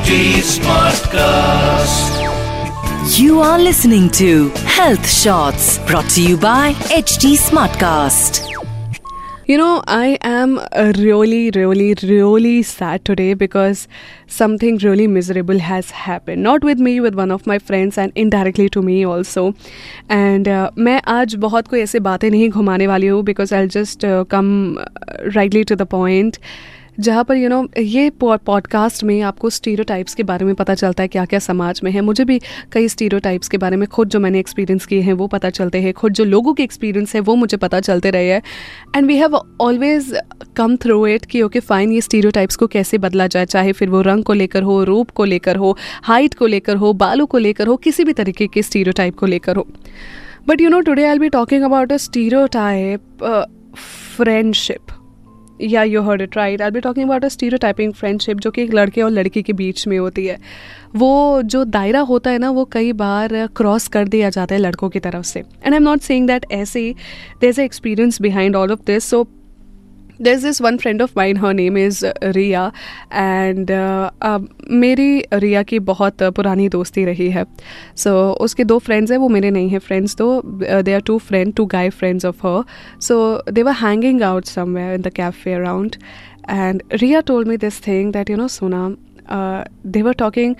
HT Smartcast. You are listening to Health Shots brought to you by HT Smartcast. You know, I am uh, really, really, really sad today because something really miserable has happened. Not with me, with one of my friends, and indirectly to me also. And uh, मैं आज बहुत कोई ऐसे बातें नहीं घुमाने वाली हूँ because I just come rightly to the point जहाँ पर यू you नो know, ये पॉडकास्ट में आपको स्टीरियो के बारे में पता चलता है क्या क्या समाज में है। मुझे भी कई स्टीरियो के बारे में खुद जो मैंने एक्सपीरियंस किए हैं वो पता चलते हैं। खुद जो लोगों के एक्सपीरियंस है वो मुझे पता चलते रहे हैं। And we have always come through it कि ओके फाइन ये स्टीरियो को कैसे बदला जाए? चाहे फिर वो रंग को लेकर हो रूप को लेकर हो हाइट को लेकर हो बालों को लेकर हो किसी भी तरीके के स्टीरियो को लेकर हो। But you know today I be talking about a stereo friendship या you heard it right I be talking about a stereotyping friendship जो कि एक लड़के और लड़की के बीच में होती है। वो जो दायरा होता है ना, वो कई बार क्रॉस कर दिया जाता है लड़कों की तरफ़ से। And I am not saying that ऐसे there is experience behind all of this so there's this one friend of mine her name is Riya and मेरी रिया की बहुत पुरानी दोस्ती रही है। सो so, उसके दो फ्रेंड्स हैं वो मेरे नहीं हैं फ्रेंड्स तो they are two friend two guy friends of her so they were hanging out somewhere in the cafe around and Riya told me this thing that you know सोना they were talking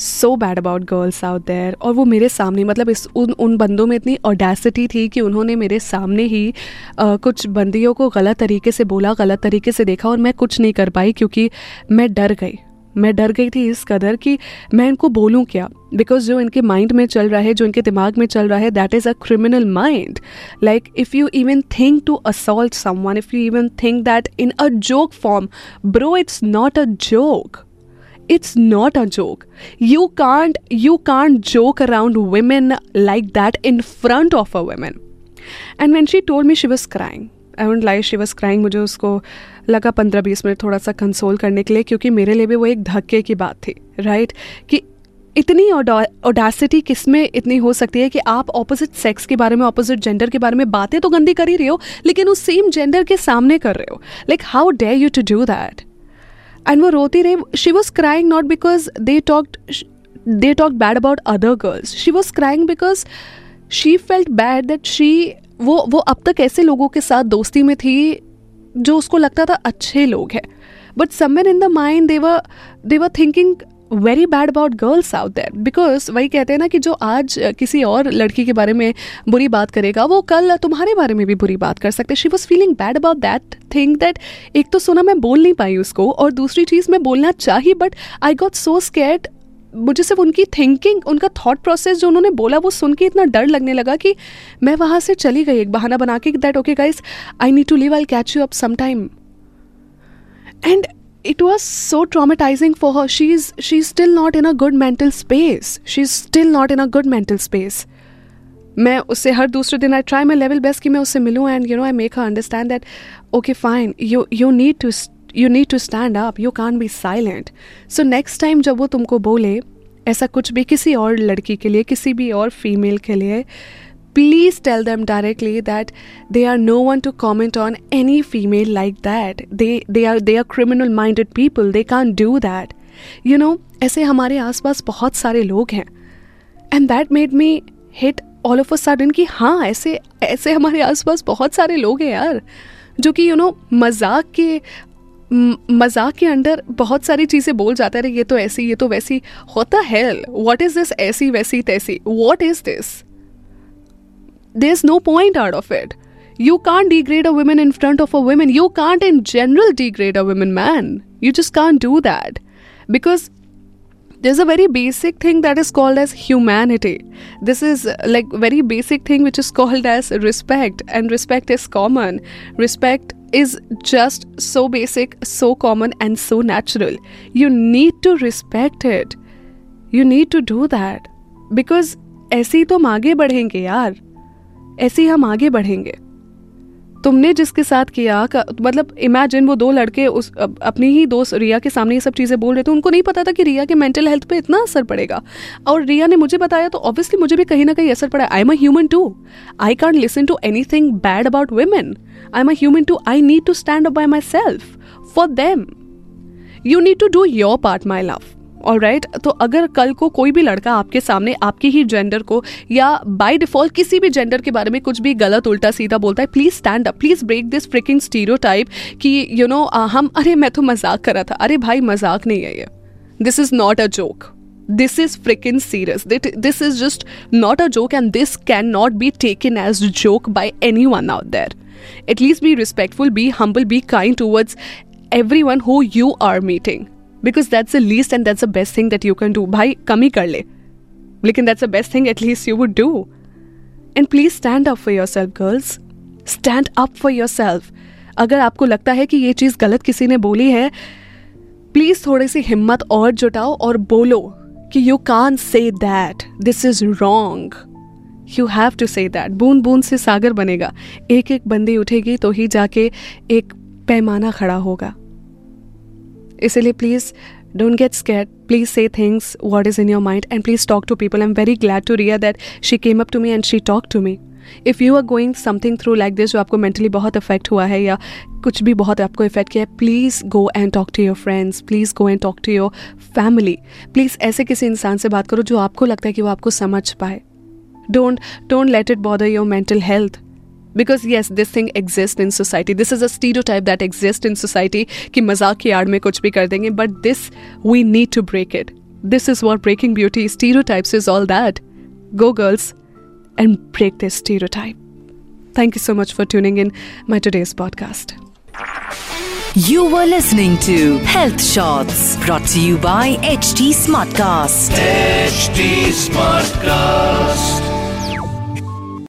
so bad about girls out there और वो मेरे सामने मतलब इस उन उन बंदों में इतनी ऑडेसिटी थी कि उन्होंने मेरे सामने ही आ, कुछ बंदियों को गलत तरीके से बोला गलत तरीके से देखा और मैं कुछ नहीं कर पाई क्योंकि मैं डर गई। मैं डर गई थी इस कदर कि मैं इनको बोलूँ क्या? बिकॉज़ जो इनके माइंड में चल रहा है जो इनके दिमाग में चल रहा है that is a criminal mind like if you even think to assault someone if you even think that in a joke form bro it's not a joke it's not a joke. You can't you can't joke around women like that in front of a woman. And when she told me she was crying I won't lie she was crying मुझे उसको लगा पंद्रह बीस minute थोड़ा सा console करने के लिए, क्योंकि मेरे लिए भी वो एक धक्के की बात थी राइट? कि इतनी ओडासिटी किसमें इतनी हो सकती है कि आप ऑपोजिट सेक्स के बारे में ऑपोजिट जेंडर के बारे में बातें तो गंदी कर ही रहे हो, लेकिन उस सेम जेंडर के सामने कर रहे हो। Like how dare you to do that and वो रोती रही she was crying not because they talked they talk bad about other girls she was crying because she felt bad that she वो वो अब तक ऐसे लोगों के साथ दोस्ती में थी जो उसको लगता था अच्छे लोग हैं. But somewhere in the mind they're they're thinking very bad about girls out that because वही कहते हैं ना कि जो आज किसी और लड़की के बारे में बुरी बात करेगा, वो कल तुम्हारे बारे में भी बुरी बात कर सकते she was feeling bad about that thing that एक तो सुना मैं बोल नहीं पाई उसको और दूसरी चीज़ मैं बोलना चाही but I got so scared मुझे सिर्फ़ उनकी थिंकिंग उनका थॉट प्रोसेस जो उन्होंने बोला, वो सुन के इतना डर लगने लगा कि मैं वहाँ से चली गई एक बहाना बना के that okay guys I need to leave I catch you up some time and it was so traumatizing for her. She's she's still not in a good mental space. She's still not in a good mental space. मैं उससे हर दूसरे दिन I try my level best कि मैं उससे मिलूँ and you know I make her understand that okay fine you you need to you need to stand up you can't be silent so next time जब वो तुमको बोले, ऐसा कुछ भी किसी और लड़की के लिए, किसी भी और फीमेल के लिए please tell them directly that they are no one to comment on any female like that they they are they are criminal minded people they can't do that you know ऐसे हमारे आसपास बहुत सारे लोग हैं and that made me hit all of a sudden कि हाँ ऐसे ऐसे हमारे आसपास बहुत सारे लोग हैं यार जो कि यू नो मज़ाक के मज़ाक के अंडर बहुत सारी चीज़ें बोल जाते हैं ये तो ऐसी ये तो वैसी होता है वॉट इज़ दिस ऐसी वैसी तैसी what is this there's no point out of it. You can't degrade a woman in front of a woman. You can't, in general, degrade a woman, man. You just can't do that. Because there's a very basic thing that is called as humanity. This is like very basic thing which is called as respect, and respect is common. Respect is just so basic, so common, and so natural. You need to respect it. You need to do that. Because ऐसे ही तो हम आगे बढ़ेंगे यार ऐसे ही हम आगे बढ़ेंगे। तुमने जिसके साथ किया मतलब इमेजिन वो दो लड़के उस अपनी ही दोस्त रिया के सामने ये सब चीज़ें बोल रहे थे, उनको नहीं पता था कि रिया के मेंटल हेल्थ पे इतना असर पड़ेगा। और रिया ने मुझे बताया तो ऑब्वियसली मुझे भी कहीं ना कहीं असर पड़ा। I am a human too I can't listen to anything bad about women I am a human too I need to stand up by myself for them you need to do your part my love all right right? तो अगर कल को कोई भी लड़का आपके सामने आपके ही जेंडर को या बाय डिफ़ॉल्ट किसी भी जेंडर के बारे में कुछ भी गलत, उल्टा, सीधा बोलता है please stand up please break this freaking stereotype कि यू नो हम, अरे, मैं तो मज़ाक करा था। अरे भाई, मज़ाक नहीं है ये। This is not a joke this is freaking serious it this is just not a joke and this can not be taken as joke by anyone out there at least be respectful be humble be kind towards everyone who you are meeting because that's a least and that's a best thing that you can do भाई कम ही कर ले लेकिन that's a best thing at least you would do and please stand up for yourself girls stand up for yourself अगर आपको लगता है कि ये चीज़ गलत किसी ने बोली है प्लीज़ थोड़ी सी हिम्मत और जुटाओ और बोलो कि you can say that this is wrong you have to say that बूंद बूंद से सागर बनेगा। एक एक बंदी उठेगी तो ही जाके एक पैमाना खड़ा होगा। इसलिए please don't get scared. Please say things, what is in your mind, and please talk to people. Am very glad to hear that she came up to me and she talk to me if you are going something through like this जो आपको mentally बहुत affect हुआ है या कुछ भी बहुत आपको इफ़ेक्ट किया है please go and talk to your friends please go and talk to your family please ऐसे किसी इंसान से बात करो जो आपको लगता है कि वो आपको समझ पाए. Don't don't let it bother your mental health because yes this thing exist in society this is a stereotype that exist in society कि मज़ाक की आड़ में कुछ भी कर देंगे but this we need to break it this is what breaking beauty stereotypes is all that go girls and break this stereotype Thank you so much for tuning in my today's podcast. You were listening to Health Shots brought to you by HT Smartcast. HT Smartcast.